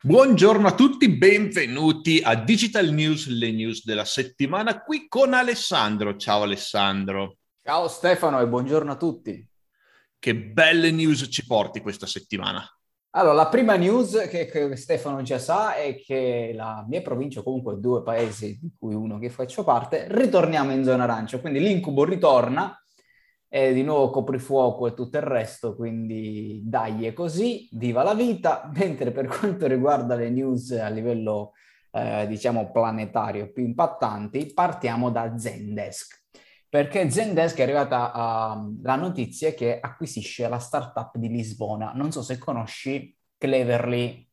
Buongiorno a tutti, benvenuti a Digital News, le news della settimana, qui con Alessandro. Ciao Alessandro. Ciao Stefano e buongiorno a tutti. Che belle news ci porti questa settimana? Allora, la prima news che, che, Stefano già sa è che la mia provincia, comunque due paesi di cui uno che faccio parte, ritorniamo in zona arancia, quindi l'incubo ritorna e di nuovo coprifuoco e tutto il resto, quindi dai è così, viva la vita, mentre per quanto riguarda le news a livello eh, diciamo planetario più impattanti, partiamo da Zendesk, perché Zendesk è arrivata uh, la notizia che acquisisce la startup di Lisbona, non so se conosci Cleverly.ai,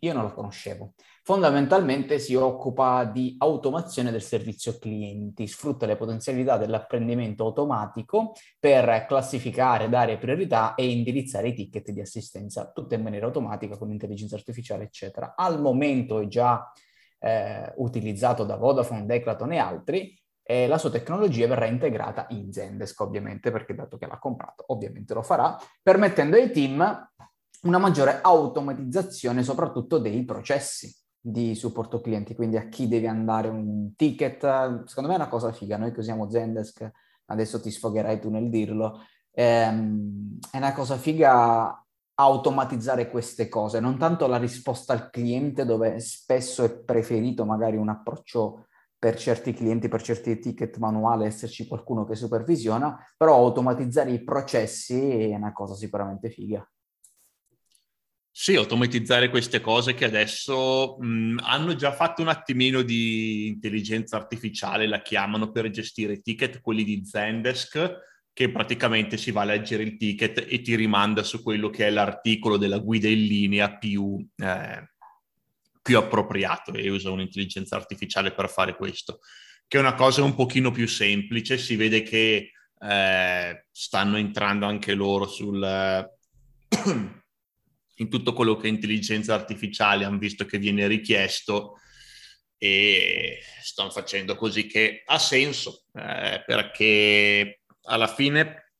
io non la conoscevo. Fondamentalmente si occupa di automazione del servizio clienti, sfrutta le potenzialità dell'apprendimento automatico per classificare, dare priorità e indirizzare i ticket di assistenza, tutto in maniera automatica con intelligenza artificiale, eccetera. Al momento è già eh, utilizzato da Vodafone, Declaton e altri, e la sua tecnologia verrà integrata in Zendesk, ovviamente, perché dato che l'ha comprato, ovviamente lo farà, permettendo ai team una maggiore automatizzazione soprattutto dei processi di supporto clienti, quindi a chi deve andare un ticket. Secondo me è una cosa figa, noi che usiamo Zendesk, adesso ti sfogherai tu nel dirlo, ehm, è una cosa figa automatizzare queste cose, non tanto la risposta al cliente dove spesso è preferito magari un approccio per certi clienti, per certi ticket manuale, esserci qualcuno che supervisiona, però automatizzare i processi è una cosa sicuramente figa. Sì, automatizzare queste cose che adesso mh, hanno già fatto un attimino di intelligenza artificiale, la chiamano per gestire i ticket, quelli di Zendesk, che praticamente si va a leggere il ticket e ti rimanda su quello che è l'articolo della guida in linea più, eh, più appropriato e usa un'intelligenza artificiale per fare questo, che è una cosa un pochino più semplice, si vede che eh, stanno entrando anche loro sul... in tutto quello che intelligenza artificiale, hanno visto che viene richiesto e stanno facendo così che ha senso, eh, perché alla fine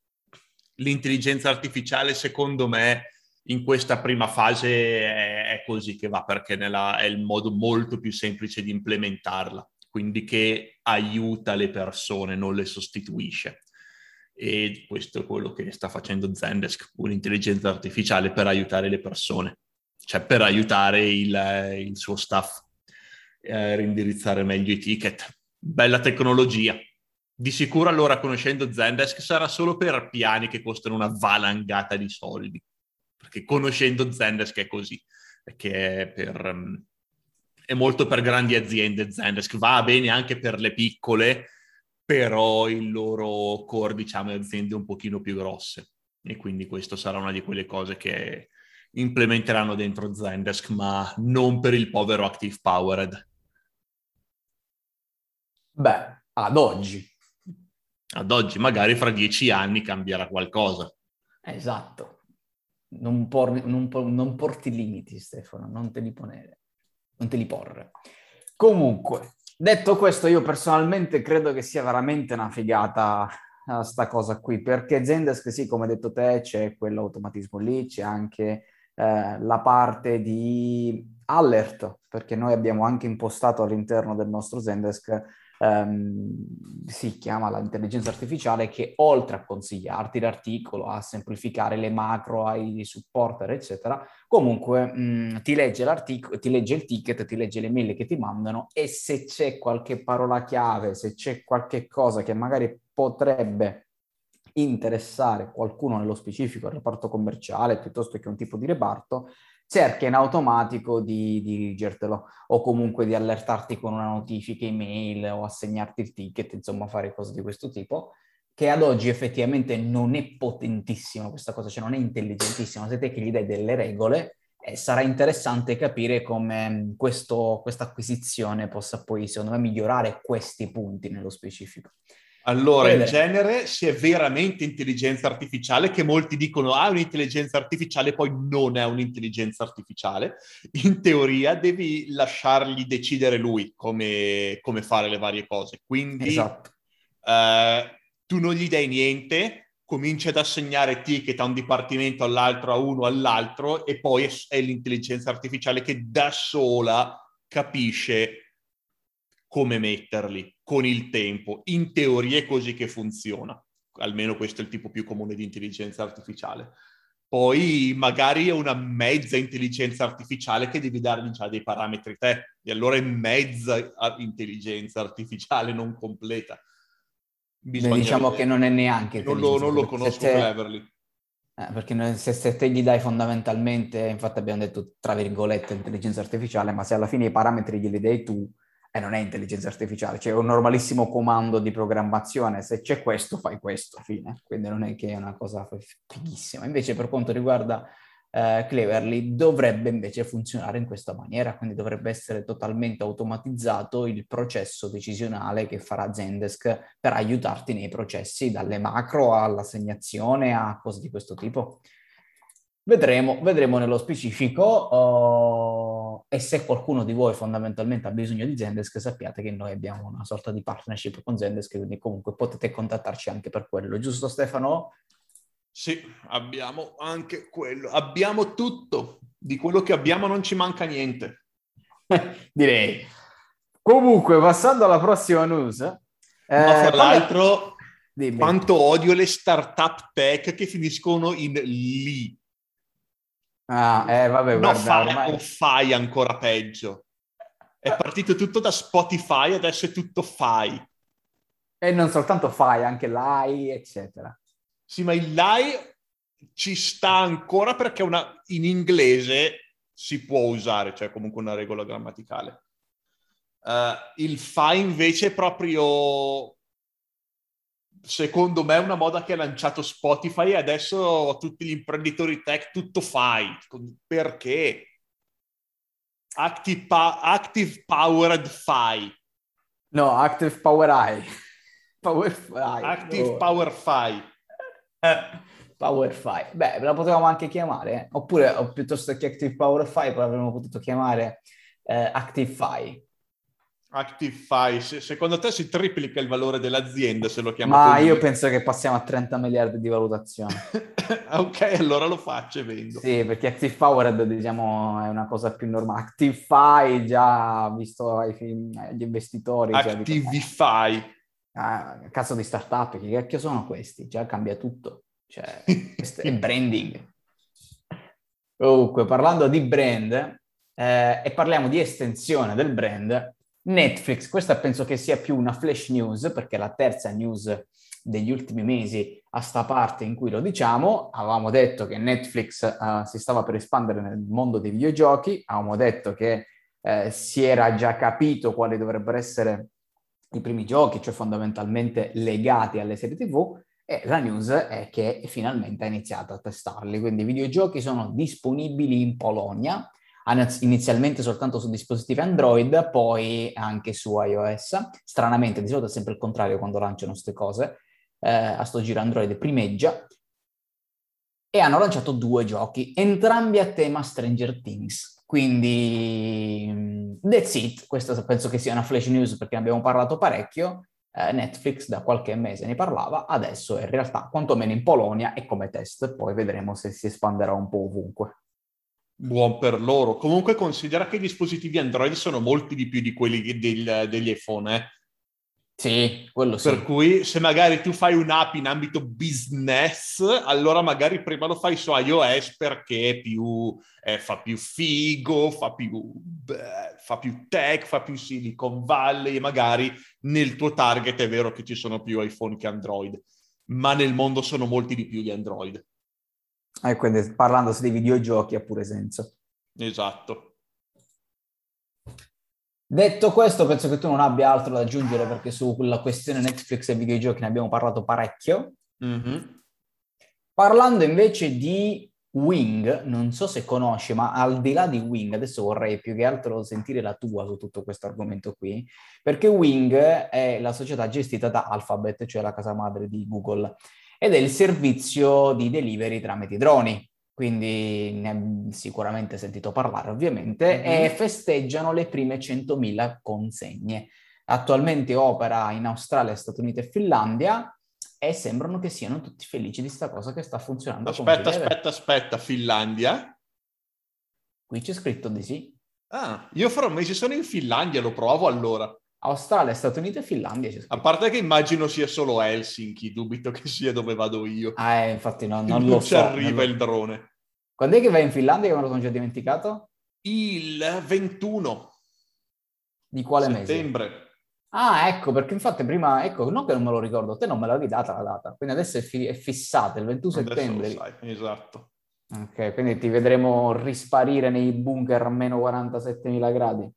l'intelligenza artificiale, secondo me, in questa prima fase è, è così che va, perché nella, è il modo molto più semplice di implementarla, quindi che aiuta le persone, non le sostituisce e questo è quello che sta facendo Zendesk, un'intelligenza artificiale per aiutare le persone, cioè per aiutare il, il suo staff a rindirizzare meglio i ticket. Bella tecnologia. Di sicuro allora conoscendo Zendesk sarà solo per piani che costano una valangata di soldi, perché conoscendo Zendesk è così, perché è, per, è molto per grandi aziende Zendesk, va bene anche per le piccole, però il loro core, diciamo, è aziende un pochino più grosse. E quindi questo sarà una di quelle cose che implementeranno dentro Zendesk, ma non per il povero Active Powered. Beh, ad oggi. Ad oggi, magari fra dieci anni cambierà qualcosa. Esatto. Non, por- non, por- non porti limiti, Stefano, non te li ponere, non te li porre. Comunque, Detto questo, io personalmente credo che sia veramente una figata uh, sta cosa qui, perché Zendesk, sì, come hai detto te, c'è quell'automatismo lì, c'è anche eh, la parte di alert, perché noi abbiamo anche impostato all'interno del nostro Zendesk ehm, si chiama l'intelligenza artificiale che oltre a consigliarti l'articolo, a semplificare le macro, ai supporter, eccetera, comunque mh, ti legge l'articolo, ti legge il ticket, ti legge le mail che ti mandano e se c'è qualche parola chiave, se c'è qualche cosa che magari potrebbe interessare qualcuno nello specifico, il reparto commerciale piuttosto che un tipo di reparto, cerca in automatico di, di dirigertelo o comunque di allertarti con una notifica email o assegnarti il ticket, insomma fare cose di questo tipo, che ad oggi effettivamente non è potentissima questa cosa, cioè non è intelligentissima, se te che gli dai delle regole, eh, sarà interessante capire come mm, questa acquisizione possa poi, secondo me, migliorare questi punti nello specifico. Allora, in genere, se è veramente intelligenza artificiale, che molti dicono ah, un'intelligenza artificiale, poi non è un'intelligenza artificiale, in teoria devi lasciargli decidere lui come, come fare le varie cose. Quindi esatto. eh, tu non gli dai niente, comincia ad assegnare ticket a un dipartimento all'altro, a uno all'altro, e poi è, è l'intelligenza artificiale che da sola capisce come metterli con il tempo. In teoria è così che funziona. Almeno questo è il tipo più comune di intelligenza artificiale. Poi magari è una mezza intelligenza artificiale che devi dargli già dei parametri te, e allora è mezza intelligenza artificiale non completa. Bisogna diciamo vedere. che non è neanche... Non lo, non lo conosco te... Cleverly. Eh, perché se, se, te gli dai fondamentalmente, infatti abbiamo detto tra virgolette intelligenza artificiale, ma se alla fine i parametri glieli dai tu, e non è intelligenza artificiale, c'è un normalissimo comando di programmazione, se c'è questo fai questo, fine. Quindi non è che è una cosa fighissima. Invece per quanto riguarda eh, Cleverly dovrebbe invece funzionare in questa maniera, quindi dovrebbe essere totalmente automatizzato il processo decisionale che farà Zendesk per aiutarti nei processi, dalle macro all'assegnazione a cose di questo tipo. Vedremo, vedremo nello specifico. Uh, e se qualcuno di voi fondamentalmente ha bisogno di Zendesk, sappiate che noi abbiamo una sorta di partnership con Zendesk, quindi comunque potete contattarci anche per quello, giusto Stefano? Sì, abbiamo anche quello, abbiamo tutto, di quello che abbiamo non ci manca niente. Direi. Comunque, passando alla prossima news. Eh, Ma fra l'altro, Dimmi. quanto odio le startup tech che finiscono in lì Ah, eh, vabbè, no, guarda, fai, ormai... o fai ancora peggio. È partito tutto da Spotify, adesso è tutto fai. E non soltanto fai, anche l'AI, eccetera. Sì, ma il l'AI ci sta ancora perché una, in inglese si può usare, cioè comunque una regola grammaticale. Uh, il fai invece è proprio secondo me è una moda che ha lanciato Spotify e adesso tutti gli imprenditori tech tutto fai. Perché? Active, pa- active Powered Fi. No, Active Power Eye. Power Fi. Active oh. Power Fi. Power Fi. Beh, la potevamo anche chiamare, eh? oppure piuttosto che Active Power Fi, poi avremmo potuto chiamare eh, Active Fi. Actify, secondo te si triplica il valore dell'azienda se lo chiamano Ma così? io penso che passiamo a 30 miliardi di valutazione. ok, allora lo faccio e vendo. Sì, perché Active Powered diciamo è una cosa più normale. Actify già visto agli investitori. Activify. Cioè, ah, cazzo di startup, che cacchio sono questi? Già cambia tutto. Cioè, questo è branding. Comunque, parlando di brand, eh, e parliamo di estensione del brand, Netflix, questa penso che sia più una flash news, perché è la terza news degli ultimi mesi a sta parte in cui lo diciamo. Avevamo detto che Netflix uh, si stava per espandere nel mondo dei videogiochi, avevamo detto che uh, si era già capito quali dovrebbero essere i primi giochi, cioè fondamentalmente legati alle serie TV, e la news è che finalmente ha iniziato a testarli. Quindi i videogiochi sono disponibili in Polonia, inizialmente soltanto su dispositivi Android, poi anche su iOS. Stranamente, di solito è sempre il contrario quando lanciano queste cose. Eh, a sto giro Android primeggia. E hanno lanciato due giochi, entrambi a tema Stranger Things. Quindi, mm, that's it. Questa penso che sia una flash news perché ne abbiamo parlato parecchio. Eh, Netflix da qualche mese ne parlava, adesso in realtà, quantomeno in Polonia, è come test. Poi vedremo se si espanderà un po' ovunque buon per loro. Comunque considera che i dispositivi Android sono molti di più di quelli del, degli iPhone, eh? Sì, quello sì. Per cui se magari tu fai un'app in ambito business, allora magari prima lo fai su iOS perché più, eh, fa più figo, fa più, beh, fa più tech, fa più Silicon Valley, magari nel tuo target è vero che ci sono più iPhone che Android, ma nel mondo sono molti di più di Android. E quindi parlandosi dei videogiochi ha pure senso. Esatto. Detto questo, penso che tu non abbia altro da aggiungere perché sulla questione Netflix e videogiochi ne abbiamo parlato parecchio. Mm-hmm. Parlando invece di Wing, non so se conosci, ma al di là di Wing, adesso vorrei più che altro sentire la tua su tutto questo argomento qui, perché Wing è la società gestita da Alphabet, cioè la casa madre di Google ed è il servizio di delivery tramite droni. Quindi ne hai sicuramente sentito parlare ovviamente, mm-hmm. e festeggiano le prime 100.000 consegne. Attualmente opera in Australia, Stati Uniti e Finlandia e sembrano che siano tutti felici di sta cosa che sta funzionando. Aspetta, aspetta, aspetta, Finlandia? Qui c'è scritto di sì. Ah, io fra un mese sono in Finlandia, lo provo allora. Australia, Stati Uniti e Finlandia. A parte che immagino sia solo Helsinki, dubito che sia dove vado io. Ah, eh, infatti no, non, non lo so. arriva il drone. Quando è che vai in Finlandia che me lo sono già dimenticato? Il 21. Di quale settembre. mese? Settembre. Ah, ecco, perché infatti prima, ecco, non che non me lo ricordo, te non me l'avevi data la data, quindi adesso è, fi- è fissata il 21 adesso settembre. Sai, esatto. Ok, quindi ti vedremo risparire nei bunker a meno 47.000 gradi?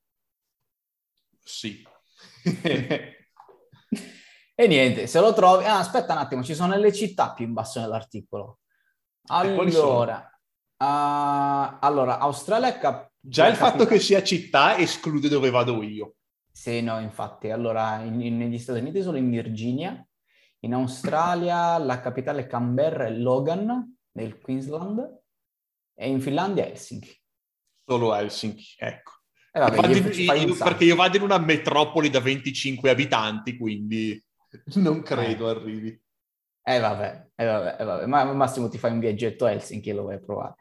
Sì. e niente, se lo trovi... Ah, aspetta un attimo, ci sono le città più in basso nell'articolo. Allora, uh, allora Australia... Cap- Già il fatto che sia città esclude dove vado io. Sì, no, infatti. Allora, in, in, negli Stati Uniti sono in Virginia, in Australia la capitale è Canberra e Logan, nel Queensland, e in Finlandia Helsinki. Solo Helsinki, ecco. Eh vabbè, io, io, io, perché io vado in una metropoli da 25 abitanti, quindi non credo eh. arrivi. Eh vabbè, eh vabbè, eh vabbè, ma massimo ti fai un viaggetto a Helsinki e lo vai a provare.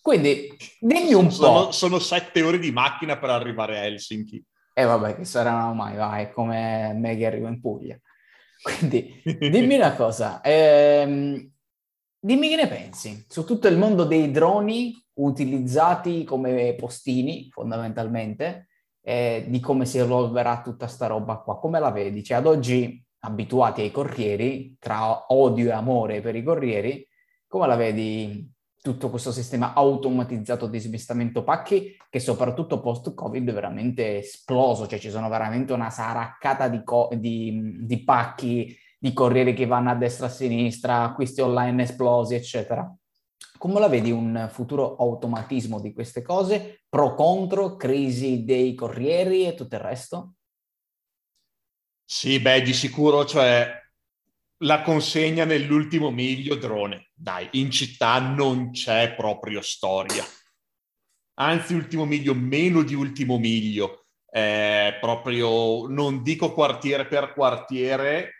Quindi dimmi un sono, po'. Sono sette ore di macchina per arrivare a Helsinki. E eh vabbè, che saranno mai, vai, è come me che arrivo in Puglia. Quindi dimmi una cosa, ehm, dimmi che ne pensi su tutto il mondo dei droni utilizzati come postini, fondamentalmente, eh, di come si evolverà tutta sta roba qua. Come la vedi? Cioè, ad oggi, abituati ai corrieri, tra odio e amore per i corrieri, come la vedi tutto questo sistema automatizzato di smistamento pacchi che soprattutto post-Covid è veramente esploso, cioè ci sono veramente una saraccata di, co- di, di pacchi, di corrieri che vanno a destra e a sinistra, acquisti online esplosi, eccetera. Come la vedi un futuro automatismo di queste cose? Pro contro, crisi dei corrieri e tutto il resto? Sì, beh, di sicuro, cioè la consegna nell'ultimo miglio drone. Dai, in città non c'è proprio storia. Anzi, ultimo miglio, meno di ultimo miglio. Eh, proprio, non dico quartiere per quartiere,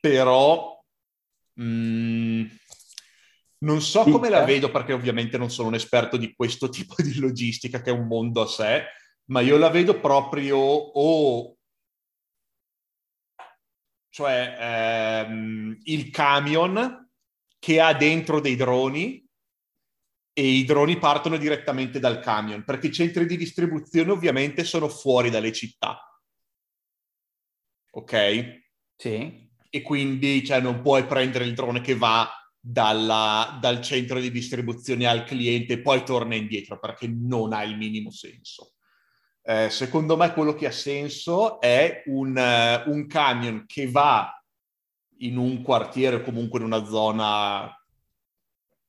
però mh, mm, non so come la vedo perché ovviamente non sono un esperto di questo tipo di logistica che è un mondo a sé, ma io la vedo proprio o cioè ehm, il camion che ha dentro dei droni e i droni partono direttamente dal camion, perché i centri di distribuzione ovviamente sono fuori dalle città. Ok? Sì. E quindi cioè, non puoi prendere il drone che va dalla, dal centro di distribuzione al cliente e poi torna indietro, perché non ha il minimo senso. Eh, secondo me quello che ha senso è un, uh, un camion che va in un quartiere o comunque in una zona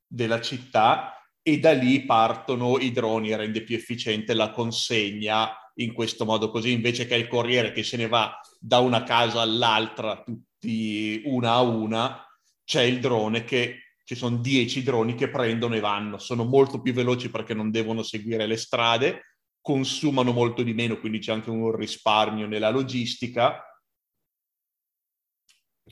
della città e da lì partono i droni rende più efficiente la consegna in questo modo così invece che il corriere che se ne va da una casa all'altra tutti una a una c'è il drone che ci sono dieci droni che prendono e vanno sono molto più veloci perché non devono seguire le strade consumano molto di meno, quindi c'è anche un risparmio nella logistica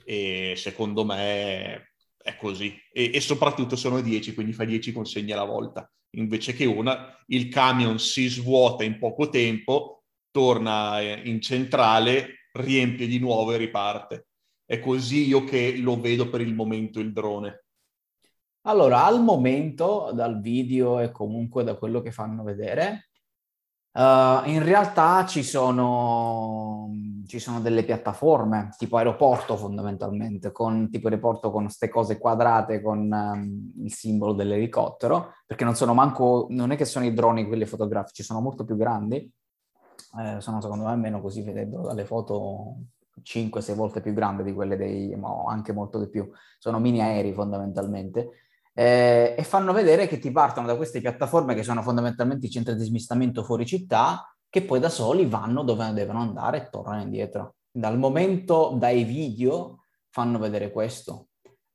e secondo me è così. E, e soprattutto sono 10, quindi fa 10 consegne alla volta, invece che una, il camion si svuota in poco tempo, torna in centrale, riempie di nuovo e riparte. È così io che lo vedo per il momento il drone. Allora, al momento, dal video e comunque da quello che fanno vedere, Uh, in realtà ci sono, ci sono, delle piattaforme, tipo aeroporto fondamentalmente, con tipo aeroporto con queste cose quadrate con um, il simbolo dell'elicottero, perché non sono manco, non è che sono i droni quelli fotografici, sono molto più grandi, eh, sono secondo me almeno così vedendo dalle foto 5-6 volte più grandi di quelle dei, ma anche molto di più, sono mini aerei fondamentalmente eh, e fanno vedere che ti partono da queste piattaforme che sono fondamentalmente i centri di smistamento fuori città, che poi da soli vanno dove devono andare e tornano indietro. Dal momento dai video fanno vedere questo.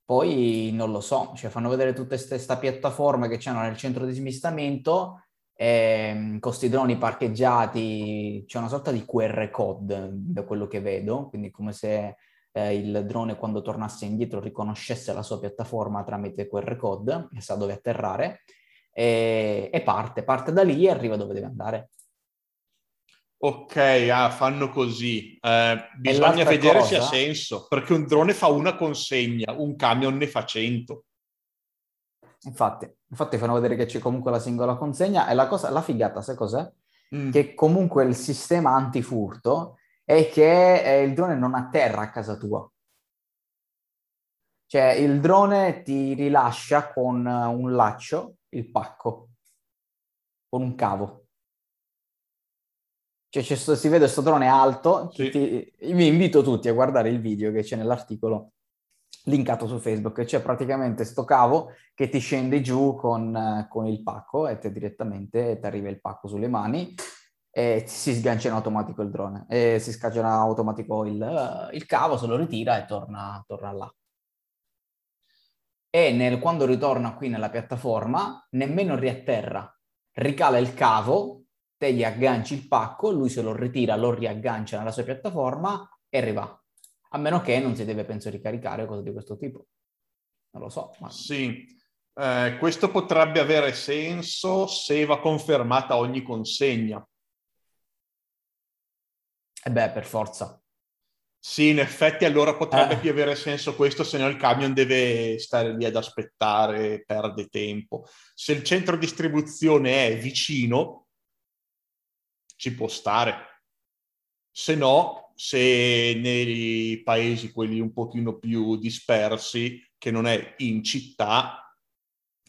Poi non lo so, cioè fanno vedere tutte queste piattaforme che c'hanno nel centro di smistamento, eh, con questi droni parcheggiati, c'è una sorta di QR code da quello che vedo, quindi come se eh, il drone quando tornasse indietro riconoscesse la sua piattaforma tramite QR code e sa dove atterrare e, e parte, parte da lì e arriva dove deve andare. Ok, ah, fanno così. Eh, bisogna vedere cosa... se ha senso, perché un drone fa una consegna, un camion ne fa cento. Infatti, infatti fanno vedere che c'è comunque la singola consegna e la, cosa, la figata, sai cos'è? Mm. Che comunque il sistema antifurto è che eh, il drone non atterra a casa tua. Cioè il drone ti rilascia con un laccio il pacco, con un cavo. Cioè si vede questo drone alto, sì. ti, vi invito tutti a guardare il video che c'è nell'articolo linkato su Facebook, c'è praticamente sto cavo che ti scende giù con, con il pacco e te direttamente ti arriva il pacco sulle mani e si sgancia in automatico il drone e si scaglia in automatico il, il, cavo, se lo ritira e torna, torna là. E nel, quando ritorna qui nella piattaforma nemmeno riatterra, ricala il cavo te gli agganci il pacco, lui se lo ritira, lo riaggancia nella sua piattaforma e arriva. A meno che non si deve, penso, ricaricare o cose di questo tipo. Non lo so. Ma... Sì, eh, questo potrebbe avere senso se va confermata ogni consegna. E eh beh, per forza. Sì, in effetti allora potrebbe eh. più avere senso questo, se no il camion deve stare lì ad aspettare, perde tempo. Se il centro distribuzione è vicino, ci può stare. Se no, se nei paesi quelli un pochino più dispersi, che non è in città,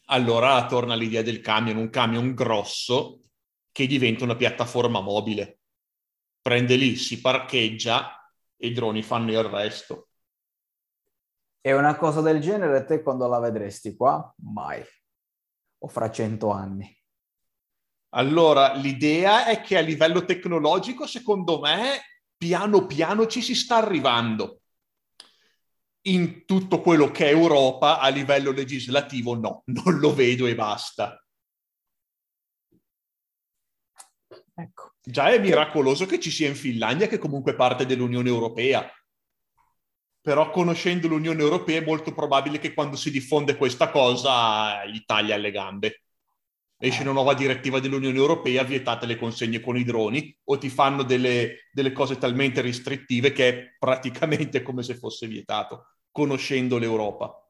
allora torna l'idea del camion, un camion grosso che diventa una piattaforma mobile. Prende lì, si parcheggia e i droni fanno il resto. E una cosa del genere te quando la vedresti qua? Mai. O fra cento anni. Allora, l'idea è che a livello tecnologico, secondo me, piano piano ci si sta arrivando. In tutto quello che è Europa, a livello legislativo, no, non lo vedo e basta. Ecco. Già è miracoloso che ci sia in Finlandia, che comunque è parte dell'Unione Europea. Però conoscendo l'Unione Europea è molto probabile che quando si diffonde questa cosa gli taglia alle gambe esce una nuova direttiva dell'Unione Europea, vietate le consegne con i droni, o ti fanno delle, delle cose talmente restrittive che è praticamente come se fosse vietato, conoscendo l'Europa.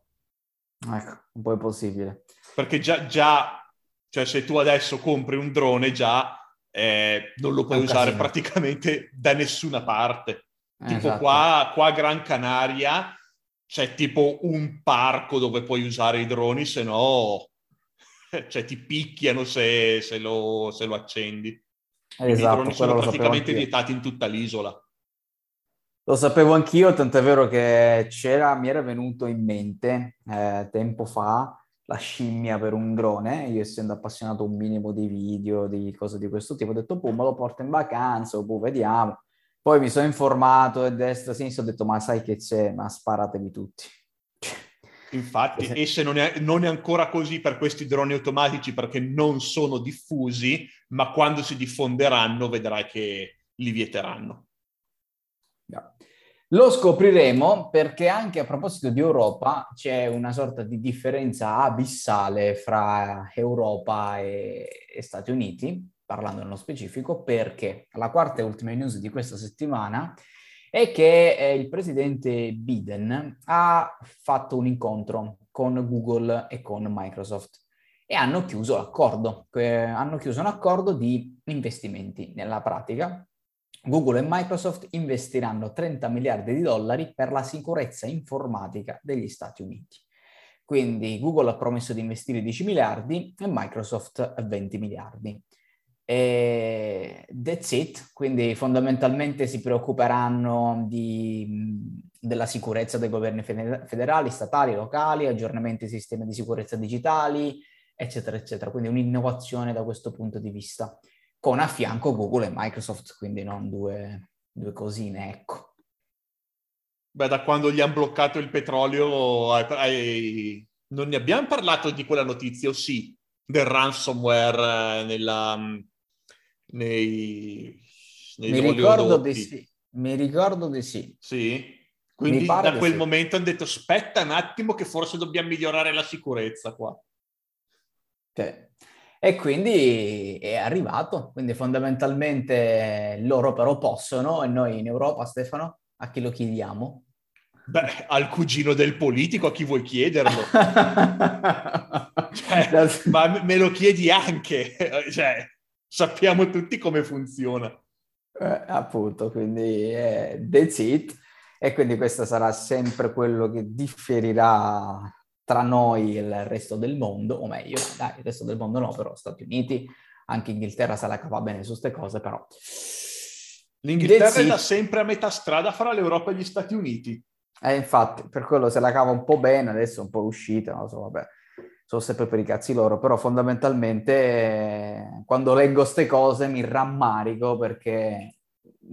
Ecco, un po' è possibile. Perché già, già cioè se tu adesso compri un drone già eh, non lo puoi usare casino. praticamente da nessuna parte. Eh, tipo esatto. qua, qua a Gran Canaria c'è tipo un parco dove puoi usare i droni, se no cioè ti picchiano se, se, lo, se lo, accendi. Esatto, I sono praticamente vietati in tutta l'isola. Lo sapevo anch'io, tant'è vero che c'era, mi era venuto in mente eh, tempo fa la scimmia per un drone, io essendo appassionato un minimo di video, di cose di questo tipo, ho detto, boh, me lo porto in vacanza, boh, vediamo. Poi mi sono informato a destra e sinistra, ho detto, ma sai che c'è, ma sparatevi tutti. Infatti, e se non è, non è, ancora così per questi droni automatici perché non sono diffusi, ma quando si diffonderanno vedrai che li vieteranno. Lo scopriremo perché anche a proposito di Europa c'è una sorta di differenza abissale fra Europa e, e Stati Uniti, parlando nello specifico, perché la quarta e ultima news di questa settimana è che eh, il presidente Biden ha fatto un incontro con Google e con Microsoft e hanno chiuso l'accordo, eh, hanno chiuso un accordo di investimenti. Nella pratica, Google e Microsoft investiranno 30 miliardi di dollari per la sicurezza informatica degli Stati Uniti. Quindi Google ha promesso di investire 10 miliardi e Microsoft 20 miliardi. E that's it, quindi fondamentalmente si preoccuperanno di, della sicurezza dei governi federali, statali, locali, aggiornamenti ai sistemi di sicurezza digitali, eccetera, eccetera. Quindi un'innovazione da questo punto di vista, con a fianco Google e Microsoft, quindi non due, due cosine, ecco. Beh, da quando gli hanno bloccato il petrolio, hai, non ne abbiamo parlato di quella notizia, o sì, del ransomware eh, nella, nei, nei Mi ricordo di sì. Mi ricordo di sì. Sì? Quindi da quel sì. momento hanno detto aspetta un attimo che forse dobbiamo migliorare la sicurezza qua. Cioè, e quindi è arrivato, quindi fondamentalmente loro però possono e noi in Europa, Stefano, a chi lo chiediamo? Beh, al cugino del politico, a chi vuoi chiederlo? cioè, ma me lo chiedi anche, cioè, sappiamo tutti come funziona. Eh, appunto, quindi eh, that's it. E quindi questo sarà sempre quello che differirà tra noi e il resto del mondo, o meglio, dai, il resto del mondo no, però Stati Uniti, anche Inghilterra se la cava bene su queste cose, però... L'Inghilterra è da sempre a metà strada fra l'Europa e gli Stati Uniti. Eh, infatti, per quello se la cava un po' bene, adesso è un po' uscita, non lo so, vabbè, sono sempre per i cazzi loro, però fondamentalmente quando leggo queste cose mi rammarico perché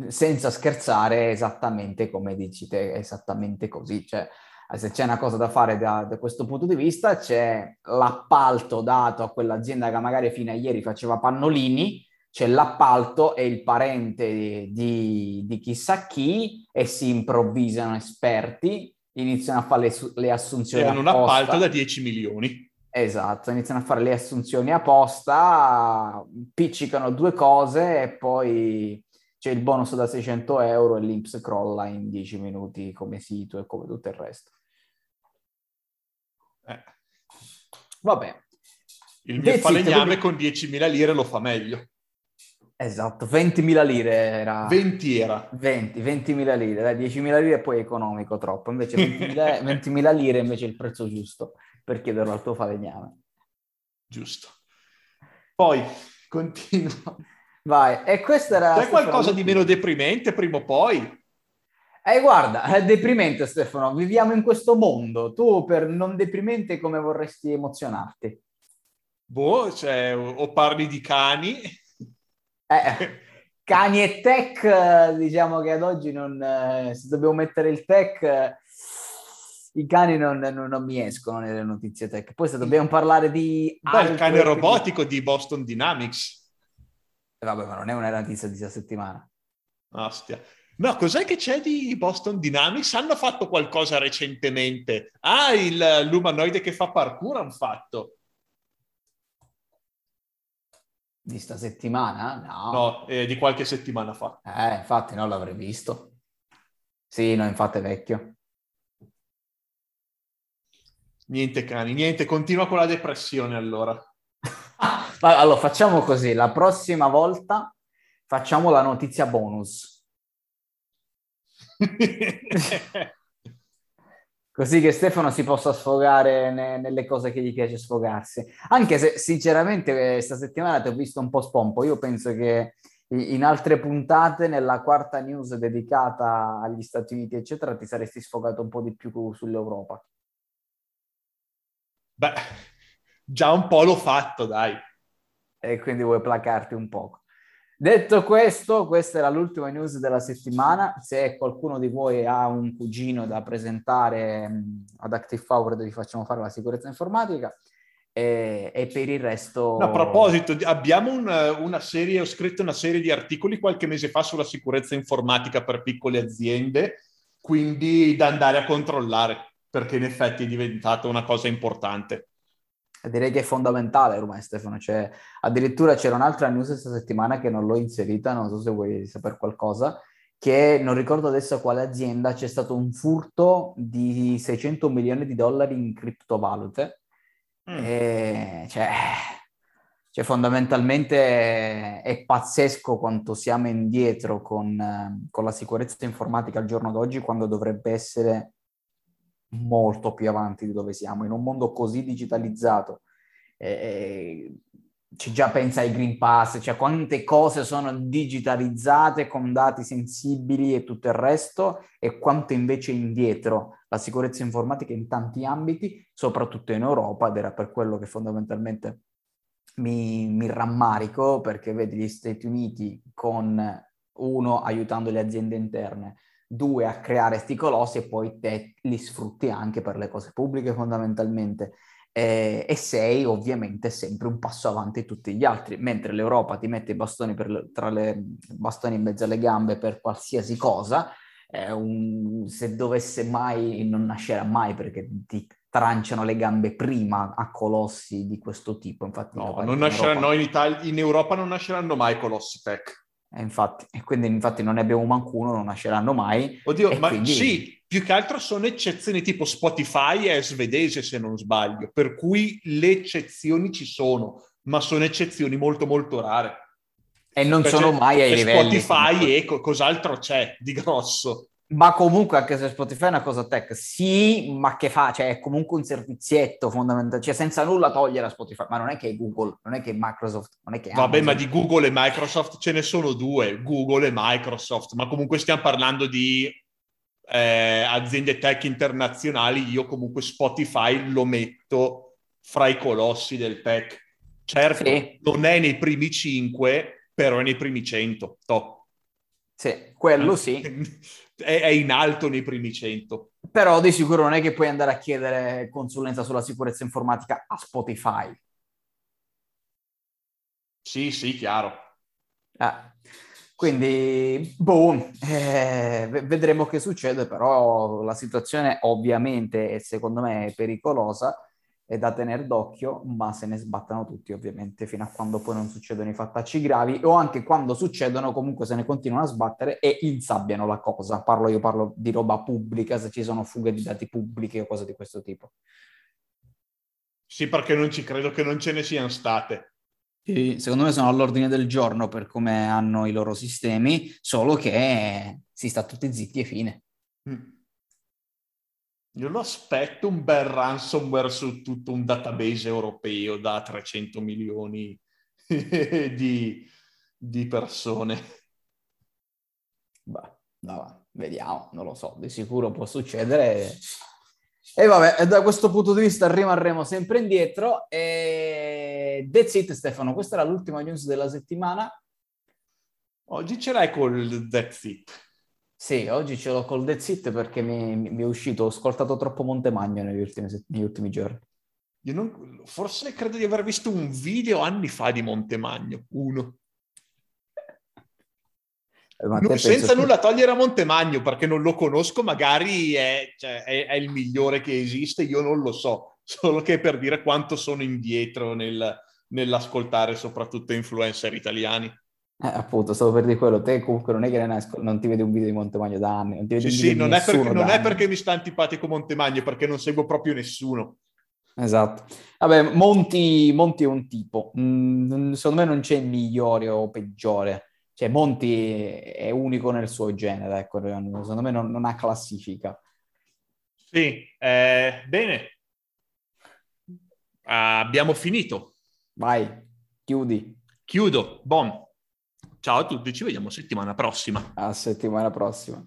senza scherzare è esattamente come dici te, è esattamente così, cioè se c'è una cosa da fare da, da, questo punto di vista c'è l'appalto dato a quell'azienda che magari fino a ieri faceva pannolini, c'è l'appalto e il parente di, di chissà chi e si improvvisano esperti, iniziano a fare le, le assunzioni. Hanno un appalto da 10 milioni. Esatto, iniziano a fare le assunzioni apposta, piccicano due cose e poi c'è il bonus da 600 euro e l'Inps crolla in 10 minuti come sito e come tutto il resto. Eh. Vabbè. Il mio Dezzito, falegname con 10.000 lire lo fa meglio. Esatto, 20.000 lire era... 20 era. 20, 20.000 lire, dai, 10.000 lire è poi economico troppo, invece 20.000, 20.000 lire invece è il prezzo giusto per chiederlo al tuo falegname. Giusto. Poi, continua. Vai, e questo era... C'è qualcosa di meno deprimente prima o poi? Eh, guarda, è deprimente Stefano, viviamo in questo mondo. Tu per non deprimente come vorresti emozionarti? Boh, cioè, o parli di cani... Eh, cani e tech, diciamo che ad oggi non... Eh, se dobbiamo mettere il tech... I cani non, non, non, mi escono nelle notizie tech. Poi se dobbiamo parlare di... Beh, il cane robotico di Boston Dynamics. Eh, vabbè, ma non è una notizia di questa settimana. Ostia. No, cos'è che c'è di Boston Dynamics? Hanno fatto qualcosa recentemente. Ah, il, l'umanoide che fa parkour hanno fatto. Di sta settimana? No. No, eh, di qualche settimana fa. Eh, infatti non l'avrei visto. Sì, no, infatti è vecchio. Niente cani, niente, continua con la depressione allora. allora, facciamo così, la prossima volta facciamo la notizia bonus. Così che Stefano si possa sfogare ne- nelle cose che gli piace sfogarsi. Anche se, sinceramente, questa settimana ti ho visto un po' spompo. Io penso che in altre puntate, nella quarta news dedicata agli Stati Uniti, eccetera, ti saresti sfogato un po' di più sull'Europa. Beh, già un po' l'ho fatto, dai. E quindi vuoi placarti un po'. Detto questo, questa era l'ultima news della settimana. Se qualcuno di voi ha un cugino da presentare mh, ad Active Forward, vi facciamo fare la sicurezza informatica. E, e per il resto... No, a proposito, abbiamo un, una serie, ho scritto una serie di articoli qualche mese fa sulla sicurezza informatica per piccole aziende, quindi da andare a controllare perché in effetti è diventata una cosa importante. Direi che è fondamentale ormai Stefano, cioè, addirittura c'era un'altra news questa settimana che non l'ho inserita, non so se vuoi sapere qualcosa, che non ricordo adesso quale azienda c'è stato un furto di 600 milioni di dollari in criptovalute. Mm. E, cioè, cioè, fondamentalmente è pazzesco quanto siamo indietro con, con la sicurezza informatica al giorno d'oggi quando dovrebbe essere molto più avanti di dove siamo, in un mondo così digitalizzato. Eh, ci già pensa ai Green Pass, cioè quante cose sono digitalizzate con dati sensibili e tutto il resto e quanto invece indietro la sicurezza informatica in tanti ambiti, soprattutto in Europa ed era per quello che fondamentalmente mi, mi rammarico perché vedi gli Stati Uniti con uno aiutando le aziende interne, due a creare sti colossi e poi te li sfrutti anche per le cose pubbliche fondamentalmente. Eh, e sei ovviamente sempre un passo avanti tutti gli altri, mentre l'Europa ti mette i bastoni, per, tra le, bastoni in mezzo alle gambe per qualsiasi cosa, un, se dovesse mai, non nascerà mai perché ti tranciano le gambe prima a colossi di questo tipo. Infatti, no, non nasceranno in, Italia, in Europa non nasceranno mai colossi tech. E infatti, e quindi infatti non ne abbiamo manco uno, non nasceranno mai. Oddio, ma quindi... sì, più che altro sono eccezioni tipo Spotify è svedese se non sbaglio, per cui le eccezioni ci sono, ma sono eccezioni molto molto rare. E non Perché sono mai ai livelli. Spotify e cos'altro c'è di grosso? Ma comunque, anche se Spotify è una cosa tech, sì, ma che fa? Cioè, è comunque un servizietto fondamentale, cioè senza nulla togliere a Spotify, ma non è che è Google, non è che è Microsoft, non è che è Vabbè, Amazon. ma di Google e Microsoft ce ne sono due, Google e Microsoft, ma comunque stiamo parlando di eh, aziende tech internazionali, io comunque Spotify lo metto fra i colossi del tech. Certo, sì. non è nei primi cinque, però è nei primi cento, top. Sì, quello sì. è, è in alto nei primi 100. Però di sicuro non è che puoi andare a chiedere consulenza sulla sicurezza informatica a Spotify. Sì, sì, chiaro. Ah. Quindi, boh, eh, vedremo che succede, però la situazione ovviamente, secondo me, è pericolosa è da tenere d'occhio, ma se ne sbattano tutti ovviamente fino a quando poi non succedono i fattacci gravi o anche quando succedono comunque se ne continuano a sbattere e insabbiano la cosa. Parlo io parlo di roba pubblica, se ci sono fughe di dati pubblici o cose di questo tipo. Sì, perché non ci credo che non ce ne siano state. Sì, secondo me sono all'ordine del giorno per come hanno i loro sistemi, solo che si sta tutti zitti e fine. Mm. Io lo aspetto un bel ransomware su tutto un database europeo da 300 milioni di, di persone. Beh, no, vediamo, non lo so, di sicuro può succedere. E vabbè, da questo punto di vista rimarremo sempre indietro. E that's it, Stefano. Questa era l'ultima news della settimana. Oggi ce l'hai col that's it. Sì, oggi ce l'ho col Dead Sit perché mi, mi, è uscito, ho ascoltato troppo Montemagno negli ultimi, negli ultimi giorni. Non, forse credo di aver visto un video anni fa di Montemagno, uno. Eh, non, senza nulla che... togliere a Montemagno perché non lo conosco, magari è, cioè, è, è, il migliore che esiste, io non lo so, solo che per dire quanto sono indietro nel, nell'ascoltare soprattutto influencer italiani. Eh, appunto, stavo per dire quello, te comunque non è che ne non ti vedi un video di Montemagno da anni. Non ti vedi sì, sì, non, è perché, non è perché mi sta antipatico Montemagno, perché non seguo proprio nessuno. Esatto. Vabbè, Monti, Monti è un tipo. Mm, secondo me non c'è migliore o peggiore. Cioè, Monti è unico nel suo genere, ecco, secondo me non, non ha classifica. Sì, eh, bene. Abbiamo finito. Vai, chiudi. Chiudo. Bon. Ciao a tutti, ci vediamo settimana prossima. A settimana prossima.